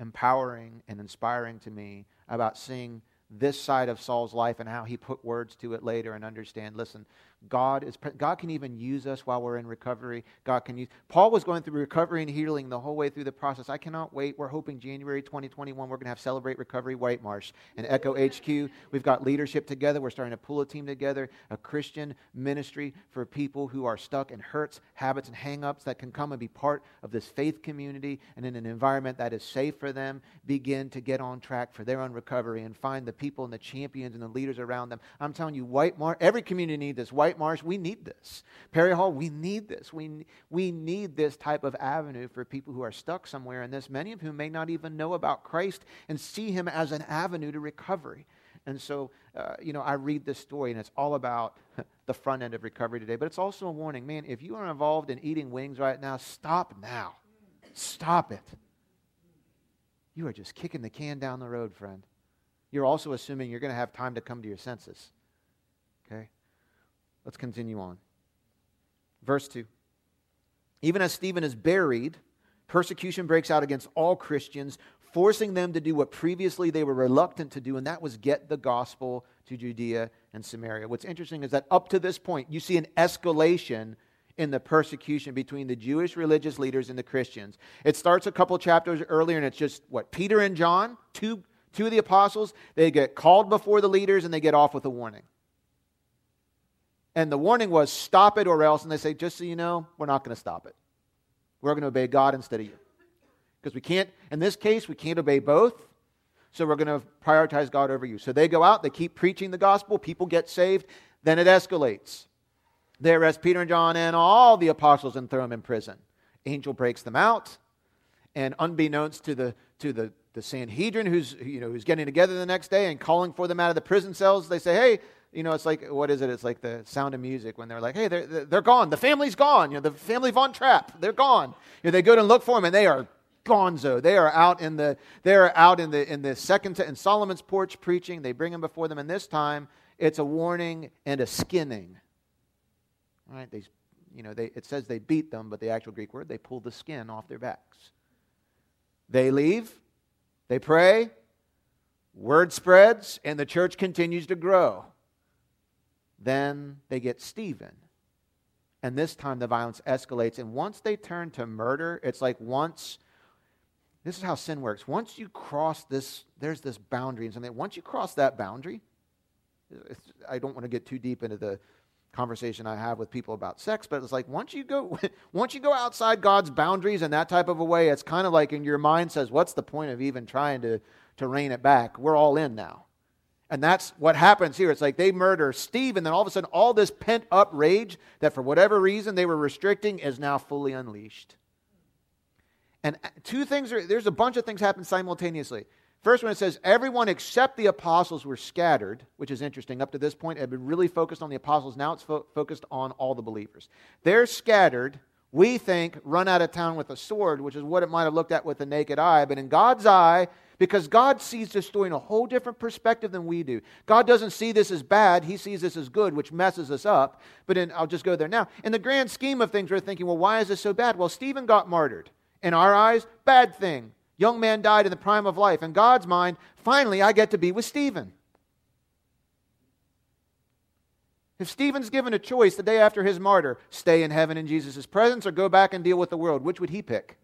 empowering and inspiring to me about seeing this side of Saul's life and how he put words to it later and understand listen, God is God can even use us while we're in recovery. God can use Paul was going through recovery and healing the whole way through the process. I cannot wait. We're hoping January 2021 we're going to have Celebrate Recovery White Marsh and Echo HQ. We've got leadership together. We're starting to pull a team together, a Christian ministry for people who are stuck in hurts, habits and hangups that can come and be part of this faith community and in an environment that is safe for them begin to get on track for their own recovery and find the people and the champions and the leaders around them. I'm telling you White Marsh every community needs this. White Marsh, we need this. Perry Hall, we need this. We, we need this type of avenue for people who are stuck somewhere in this, many of whom may not even know about Christ and see him as an avenue to recovery. And so, uh, you know, I read this story and it's all about [laughs] the front end of recovery today, but it's also a warning. Man, if you are involved in eating wings right now, stop now. Stop it. You are just kicking the can down the road, friend. You're also assuming you're going to have time to come to your senses. Okay? Let's continue on. Verse 2. Even as Stephen is buried, persecution breaks out against all Christians, forcing them to do what previously they were reluctant to do, and that was get the gospel to Judea and Samaria. What's interesting is that up to this point, you see an escalation in the persecution between the Jewish religious leaders and the Christians. It starts a couple chapters earlier, and it's just what? Peter and John, two, two of the apostles, they get called before the leaders and they get off with a warning. And the warning was, stop it or else. And they say, just so you know, we're not going to stop it. We're going to obey God instead of you. Because we can't, in this case, we can't obey both. So we're going to prioritize God over you. So they go out, they keep preaching the gospel, people get saved, then it escalates. They arrest Peter and John and all the apostles and throw them in prison. Angel breaks them out, and unbeknownst to the to the, the Sanhedrin, who's you know who's getting together the next day and calling for them out of the prison cells, they say, "Hey, you know, it's like, what is it? It's like the sound of music when they're like, hey, they're, they're gone. The family's gone. You know, the family Von Trapp, they're gone. You know, they go to look for them and they are gonzo. They are out in the, they are out in the, in the second, in Solomon's porch preaching. They bring them before them. And this time it's a warning and a skinning. Right. They, you know, they, it says they beat them, but the actual Greek word, they pull the skin off their backs. They leave. They pray. Word spreads and the church continues to grow. Then they get Stephen. And this time the violence escalates. And once they turn to murder, it's like once, this is how sin works. Once you cross this, there's this boundary and something. Once you cross that boundary, I don't want to get too deep into the conversation I have with people about sex, but it's like once you go [laughs] once you go outside God's boundaries in that type of a way, it's kind of like in your mind says, what's the point of even trying to to rein it back? We're all in now. And that's what happens here. It's like they murder Steve, and then all of a sudden, all this pent up rage that for whatever reason they were restricting is now fully unleashed. And uh, two things are there's a bunch of things happen simultaneously. First, when it says everyone except the apostles were scattered, which is interesting. Up to this point, it had been really focused on the apostles. Now it's fo- focused on all the believers. They're scattered. We think run out of town with a sword, which is what it might have looked at with the naked eye. But in God's eye, because God sees this story in a whole different perspective than we do. God doesn't see this as bad, He sees this as good, which messes us up. But in, I'll just go there now. In the grand scheme of things, we're thinking, well, why is this so bad? Well, Stephen got martyred. In our eyes, bad thing. Young man died in the prime of life. In God's mind, finally, I get to be with Stephen. If Stephen's given a choice the day after his martyr, stay in heaven in Jesus' presence or go back and deal with the world, which would he pick?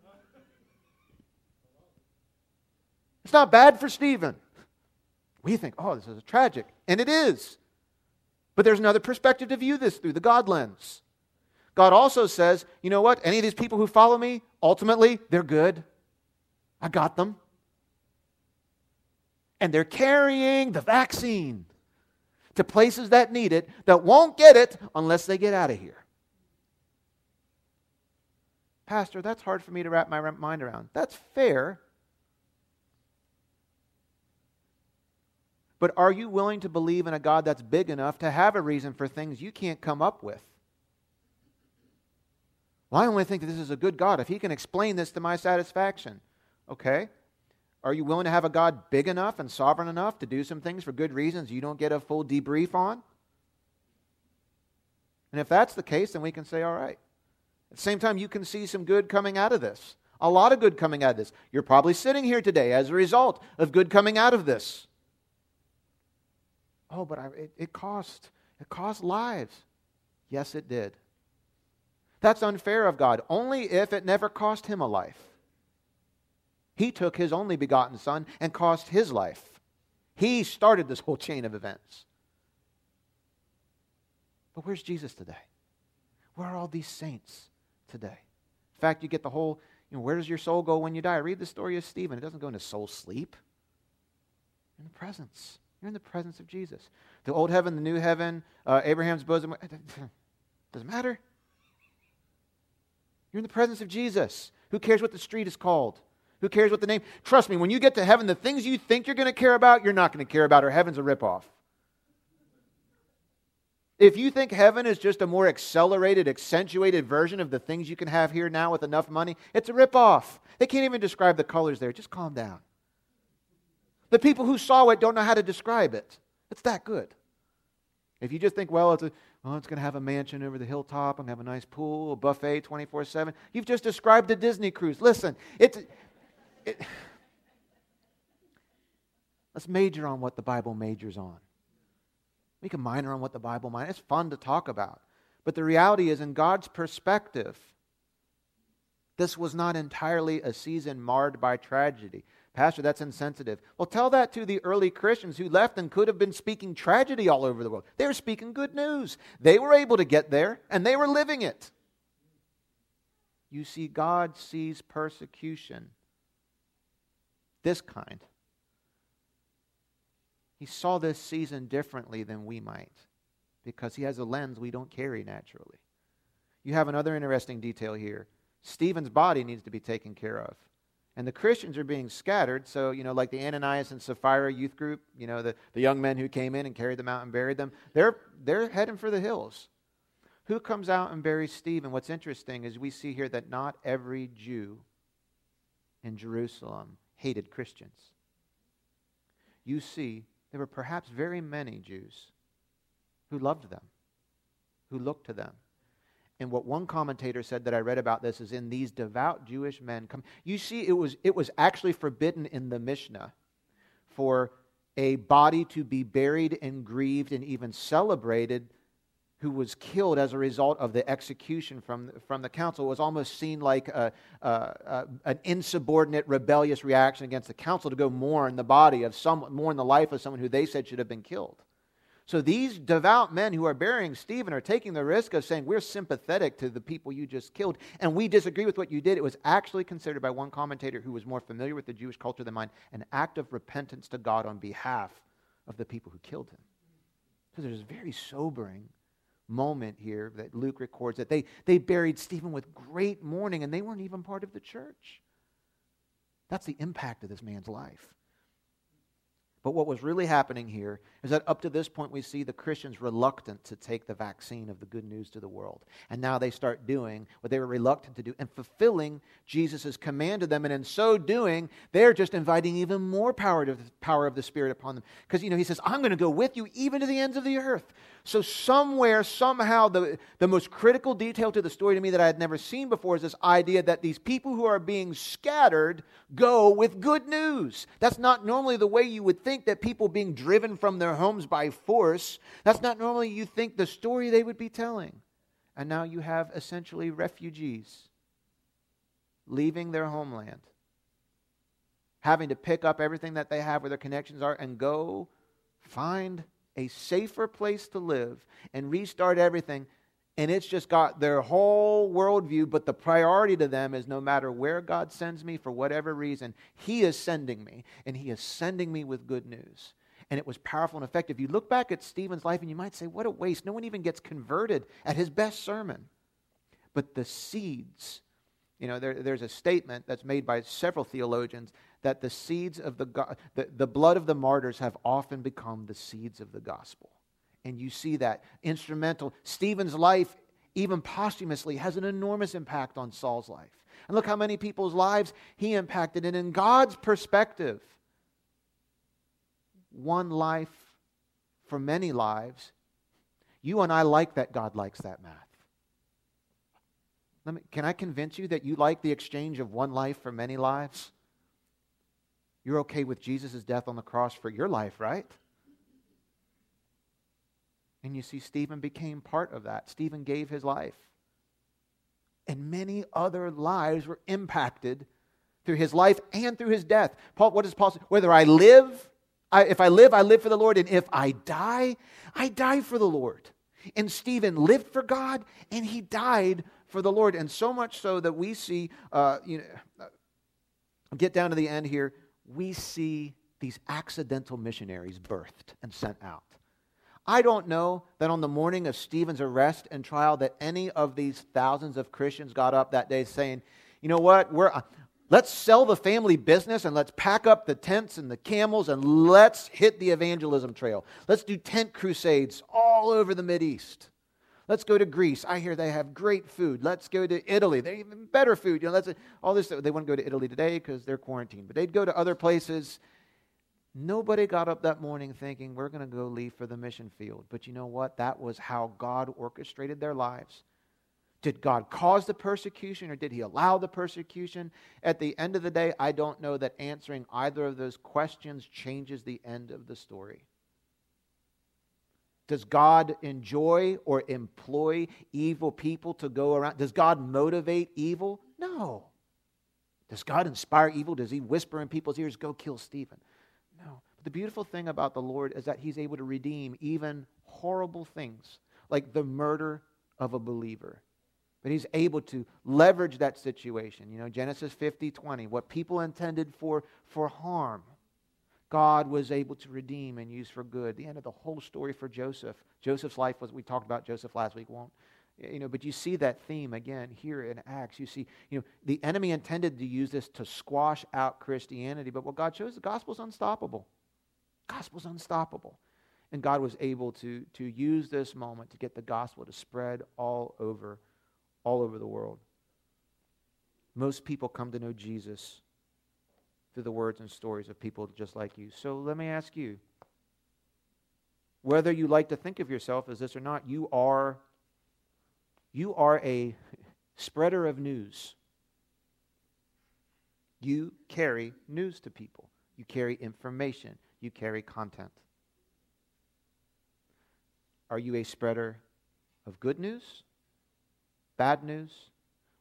It's not bad for Stephen. We think, oh, this is tragic. And it is. But there's another perspective to view this through the God lens. God also says, you know what? Any of these people who follow me, ultimately, they're good. I got them. And they're carrying the vaccine to places that need it that won't get it unless they get out of here. Pastor, that's hard for me to wrap my mind around. That's fair. But are you willing to believe in a God that's big enough to have a reason for things you can't come up with? Well, I only think that this is a good God if He can explain this to my satisfaction. Okay? Are you willing to have a God big enough and sovereign enough to do some things for good reasons you don't get a full debrief on? And if that's the case, then we can say, all right. At the same time, you can see some good coming out of this. A lot of good coming out of this. You're probably sitting here today as a result of good coming out of this. Oh, but I, it, it cost. It cost lives. Yes, it did. That's unfair of God, only if it never cost him a life. He took his only begotten Son and cost his life. He started this whole chain of events. But where's Jesus today? Where are all these saints today? In fact, you get the whole, you know, where does your soul go when you die? Read the story of Stephen. It doesn't go into soul sleep. You're In the presence. You're in the presence of Jesus. The old heaven, the new heaven, uh, Abraham's bosom. [laughs] Doesn't matter. You're in the presence of Jesus. Who cares what the street is called? Who cares what the name? Trust me, when you get to heaven, the things you think you're going to care about, you're not going to care about, or heaven's a ripoff. If you think heaven is just a more accelerated, accentuated version of the things you can have here now with enough money, it's a ripoff. They can't even describe the colors there. Just calm down. The people who saw it don't know how to describe it. It's that good. If you just think, well, it's, a, well, it's going to have a mansion over the hilltop and have a nice pool, a buffet 24 7, you've just described a Disney cruise. Listen, it's. It, [sighs] let's major on what the Bible majors on. Make a minor on what the Bible minors. It's fun to talk about. But the reality is, in God's perspective, this was not entirely a season marred by tragedy. Pastor, that's insensitive. Well, tell that to the early Christians who left and could have been speaking tragedy all over the world. They were speaking good news. They were able to get there, and they were living it. You see, God sees persecution, this kind. He saw this season differently than we might because he has a lens we don't carry naturally. You have another interesting detail here. Stephen's body needs to be taken care of. And the Christians are being scattered. So, you know, like the Ananias and Sapphira youth group, you know, the, the young men who came in and carried them out and buried them, they're, they're heading for the hills. Who comes out and buries Stephen? What's interesting is we see here that not every Jew in Jerusalem hated Christians. You see, there were perhaps very many Jews who loved them, who looked to them. And what one commentator said that I read about this is in these devout Jewish men come. You see, it was, it was actually forbidden in the Mishnah for a body to be buried and grieved and even celebrated who was killed as a result of the execution from, from the council. Was almost seen like a, a, a, an insubordinate, rebellious reaction against the council to go mourn the body of someone, mourn the life of someone who they said should have been killed. So these devout men who are burying Stephen are taking the risk of saying, We're sympathetic to the people you just killed, and we disagree with what you did. It was actually considered by one commentator who was more familiar with the Jewish culture than mine an act of repentance to God on behalf of the people who killed him. So there's very sobering moment here that Luke records that they, they buried Stephen with great mourning, and they weren't even part of the church. That's the impact of this man's life. But what was really happening here is that up to this point, we see the Christians reluctant to take the vaccine of the good news to the world. And now they start doing what they were reluctant to do and fulfilling Jesus' command to them. And in so doing, they're just inviting even more power, to power of the Spirit upon them. Because, you know, he says, I'm going to go with you even to the ends of the earth. So, somewhere, somehow, the, the most critical detail to the story to me that I had never seen before is this idea that these people who are being scattered go with good news. That's not normally the way you would think that people being driven from their homes by force, that's not normally you think the story they would be telling. And now you have essentially refugees leaving their homeland, having to pick up everything that they have where their connections are and go find a safer place to live and restart everything. And it's just got their whole worldview, but the priority to them is no matter where God sends me for whatever reason, He is sending me, and He is sending me with good news. And it was powerful and effective. You look back at Stephen's life and you might say, what a waste. No one even gets converted at his best sermon. But the seeds, you know, there, there's a statement that's made by several theologians that the seeds of the, the, the blood of the martyrs have often become the seeds of the gospel. And you see that instrumental. Stephen's life, even posthumously, has an enormous impact on Saul's life. And look how many people's lives he impacted. And in God's perspective, one life for many lives, you and I like that God likes that math. Me, can I convince you that you like the exchange of one life for many lives? You're okay with Jesus' death on the cross for your life, right? And you see, Stephen became part of that. Stephen gave his life. And many other lives were impacted through his life and through his death. Paul, what does Paul say? Whether I live, I, if I live, I live for the Lord. And if I die, I die for the Lord. And Stephen lived for God and he died for the Lord. And so much so that we see, uh, you know, uh, get down to the end here we see these accidental missionaries birthed and sent out. I don't know that on the morning of Stephen's arrest and trial that any of these thousands of Christians got up that day saying, "You know what? We're let's sell the family business and let's pack up the tents and the camels and let's hit the evangelism trail. Let's do tent crusades all over the East. Let's go to Greece. I hear they have great food. Let's go to Italy. They even better food. You know, that's all this. They wouldn't go to Italy today because they're quarantined, but they'd go to other places. Nobody got up that morning thinking we're going to go leave for the mission field. But you know what? That was how God orchestrated their lives. Did God cause the persecution or did he allow the persecution? At the end of the day, I don't know that answering either of those questions changes the end of the story. Does God enjoy or employ evil people to go around? Does God motivate evil? No. Does God inspire evil? Does he whisper in people's ears, go kill Stephen? No. But the beautiful thing about the Lord is that he's able to redeem even horrible things, like the murder of a believer. But he's able to leverage that situation. You know, Genesis 50, 20, what people intended for, for harm, God was able to redeem and use for good. The end of the whole story for Joseph. Joseph's life was, we talked about Joseph last week, won't? You know, but you see that theme again here in Acts. You see, you know, the enemy intended to use this to squash out Christianity, but what God shows, the gospel's unstoppable. Gospel's unstoppable. And God was able to, to use this moment to get the gospel to spread all over, all over the world. Most people come to know Jesus through the words and stories of people just like you. So let me ask you whether you like to think of yourself as this or not, you are you are a spreader of news. You carry news to people. You carry information. You carry content. Are you a spreader of good news, bad news,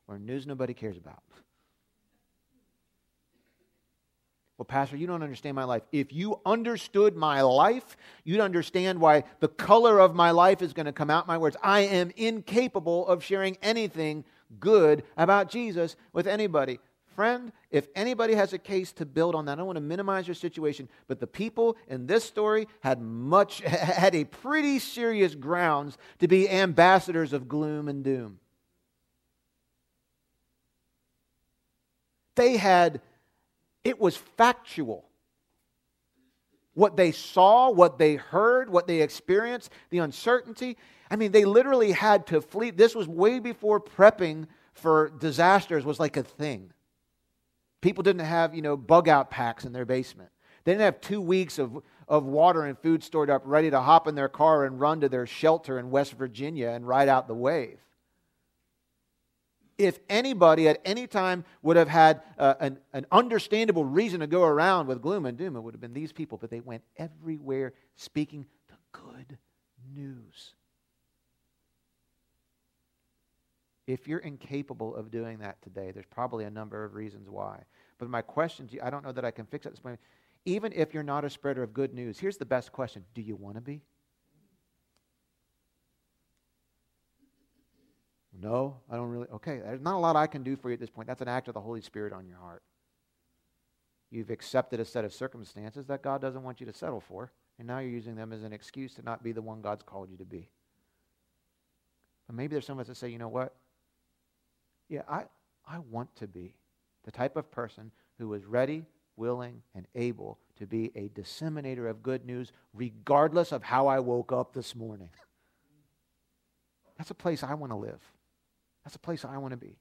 or news nobody cares about? Well, Pastor, you don't understand my life. If you understood my life, you'd understand why the color of my life is going to come out my words. I am incapable of sharing anything good about Jesus with anybody. Friend, if anybody has a case to build on that, I don't want to minimize your situation, but the people in this story had much [laughs] had a pretty serious grounds to be ambassadors of gloom and doom. They had it was factual. What they saw, what they heard, what they experienced, the uncertainty. I mean, they literally had to flee. This was way before prepping for disasters was like a thing. People didn't have, you know, bug out packs in their basement. They didn't have two weeks of, of water and food stored up, ready to hop in their car and run to their shelter in West Virginia and ride out the wave. If anybody at any time would have had uh, an, an understandable reason to go around with gloom and doom, it would have been these people, but they went everywhere speaking the good news. If you're incapable of doing that today, there's probably a number of reasons why. But my question to you, I don't know that I can fix at this point. Even if you're not a spreader of good news, here's the best question Do you want to be? No, I don't really. Okay, there's not a lot I can do for you at this point. That's an act of the Holy Spirit on your heart. You've accepted a set of circumstances that God doesn't want you to settle for, and now you're using them as an excuse to not be the one God's called you to be. But maybe there's some of us that say, you know what? Yeah, I, I want to be the type of person who is ready, willing, and able to be a disseminator of good news, regardless of how I woke up this morning. That's a place I want to live. That's the place I want to be.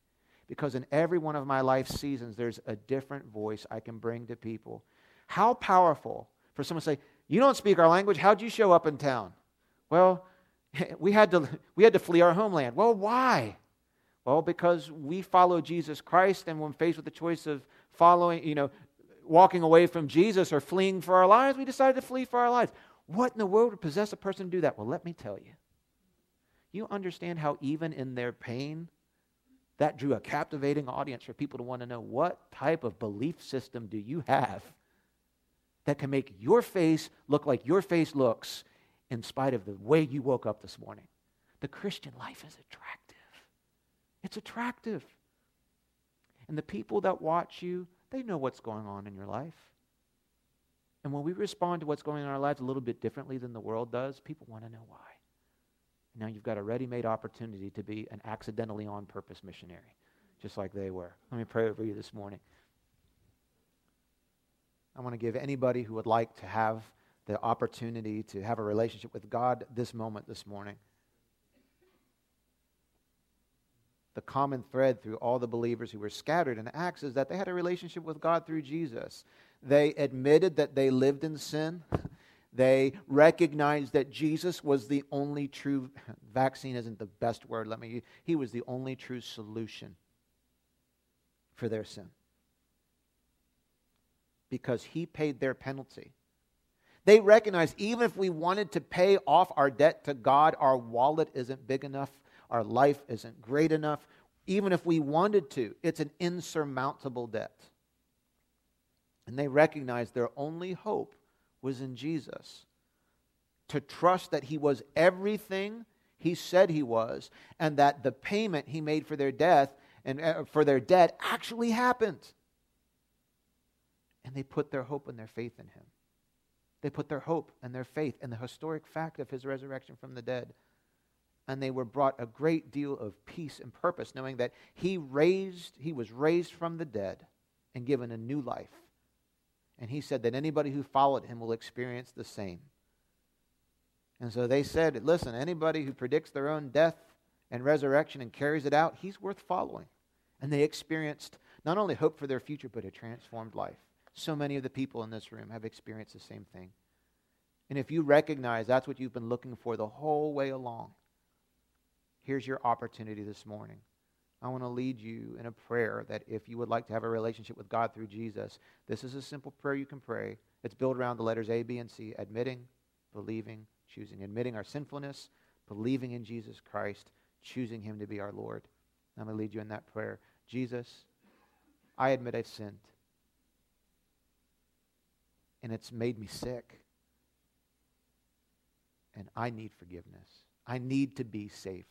Because in every one of my life seasons, there's a different voice I can bring to people. How powerful for someone to say, You don't speak our language. How'd you show up in town? Well, [laughs] we had to, we had to flee our homeland. Well, why? Well, because we follow Jesus Christ, and when faced with the choice of following, you know, walking away from Jesus or fleeing for our lives, we decided to flee for our lives. What in the world would possess a person to do that? Well, let me tell you. You understand how, even in their pain, that drew a captivating audience for people to want to know what type of belief system do you have that can make your face look like your face looks in spite of the way you woke up this morning. The Christian life is attractive. It's attractive. And the people that watch you, they know what's going on in your life. And when we respond to what's going on in our lives a little bit differently than the world does, people want to know why. Now you've got a ready made opportunity to be an accidentally on purpose missionary, just like they were. Let me pray over you this morning. I want to give anybody who would like to have the opportunity to have a relationship with God this moment, this morning. the common thread through all the believers who were scattered in Acts is that they had a relationship with God through Jesus. They admitted that they lived in sin. [laughs] They recognized that Jesus was the only true [laughs] vaccine isn't the best word, let me he was the only true solution for their sin. Because he paid their penalty. They recognized even if we wanted to pay off our debt to God, our wallet isn't big enough our life isn't great enough. Even if we wanted to, it's an insurmountable debt. And they recognized their only hope was in Jesus. To trust that he was everything he said he was, and that the payment he made for their death and uh, for their debt actually happened. And they put their hope and their faith in him. They put their hope and their faith in the historic fact of his resurrection from the dead and they were brought a great deal of peace and purpose, knowing that he raised, he was raised from the dead and given a new life. And he said that anybody who followed him will experience the same. And so they said, listen, anybody who predicts their own death and resurrection and carries it out, he's worth following. And they experienced not only hope for their future, but a transformed life. So many of the people in this room have experienced the same thing. And if you recognize that's what you've been looking for the whole way along, here's your opportunity this morning. I want to lead you in a prayer that if you would like to have a relationship with God through Jesus, this is a simple prayer you can pray. It's built around the letters A, B, and C admitting, believing, choosing. Admitting our sinfulness, believing in Jesus Christ, choosing Him to be our Lord. I'm going to lead you in that prayer. Jesus, I admit I've sinned. and it's made me sick. And I need forgiveness. I need to be saved.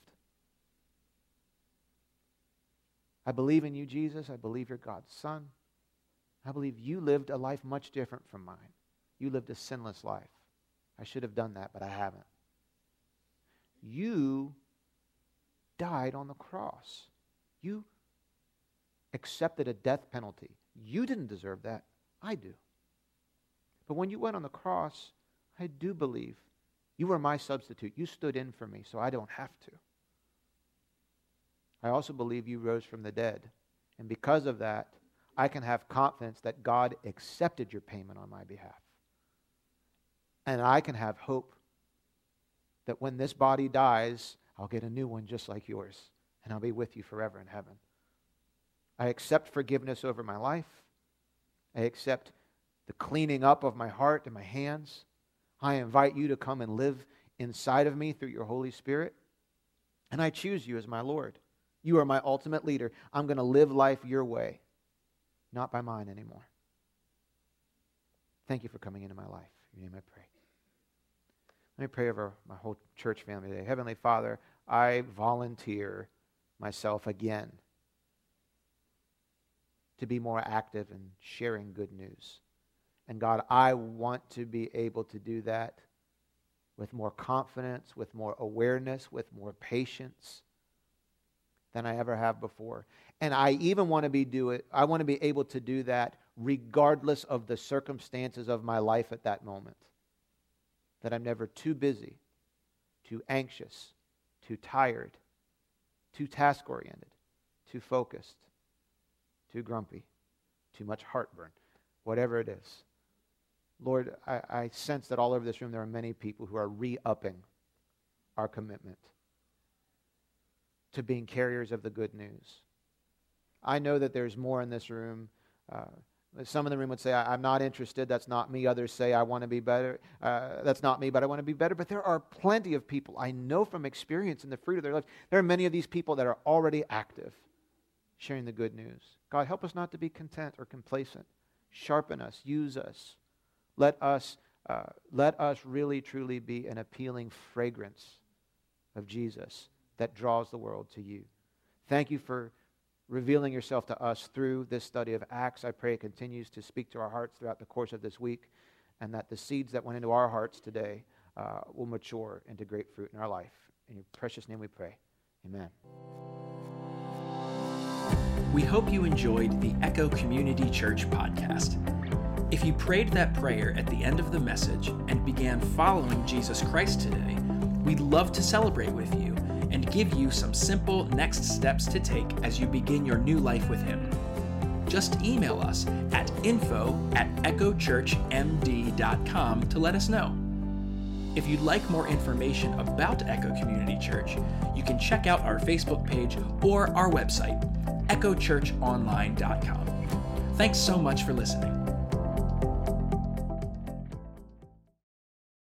I believe in you, Jesus. I believe you're God's Son. I believe you lived a life much different from mine. You lived a sinless life. I should have done that, but I haven't. You died on the cross. You accepted a death penalty. You didn't deserve that. I do. But when you went on the cross, I do believe you were my substitute. You stood in for me, so I don't have to. I also believe you rose from the dead. And because of that, I can have confidence that God accepted your payment on my behalf. And I can have hope that when this body dies, I'll get a new one just like yours, and I'll be with you forever in heaven. I accept forgiveness over my life. I accept the cleaning up of my heart and my hands. I invite you to come and live inside of me through your Holy Spirit. And I choose you as my Lord. You are my ultimate leader. I'm going to live life your way, not by mine anymore. Thank you for coming into my life. In your name I pray. Let me pray over my whole church family today. Heavenly Father, I volunteer myself again to be more active in sharing good news. And God, I want to be able to do that with more confidence, with more awareness, with more patience than I ever have before. And I even want to be do it I want to be able to do that regardless of the circumstances of my life at that moment. That I'm never too busy, too anxious, too tired, too task oriented, too focused, too grumpy, too much heartburn, whatever it is. Lord, I, I sense that all over this room there are many people who are re upping our commitment to being carriers of the good news. I know that there's more in this room. Uh, some in the room would say, I'm not interested. That's not me. Others say, I want to be better. Uh, that's not me, but I want to be better. But there are plenty of people I know from experience in the fruit of their lives. There are many of these people that are already active, sharing the good news. God, help us not to be content or complacent. Sharpen us, use us. Let us, uh, let us really, truly be an appealing fragrance of Jesus that draws the world to you. Thank you for revealing yourself to us through this study of Acts. I pray it continues to speak to our hearts throughout the course of this week, and that the seeds that went into our hearts today uh, will mature into great fruit in our life. In your precious name we pray. Amen. We hope you enjoyed the Echo Community Church podcast. If you prayed that prayer at the end of the message and began following Jesus Christ today, we'd love to celebrate with you and give you some simple next steps to take as you begin your new life with Him. Just email us at info at echochurchmd.com to let us know. If you'd like more information about Echo Community Church, you can check out our Facebook page or our website, echochurchonline.com. Thanks so much for listening.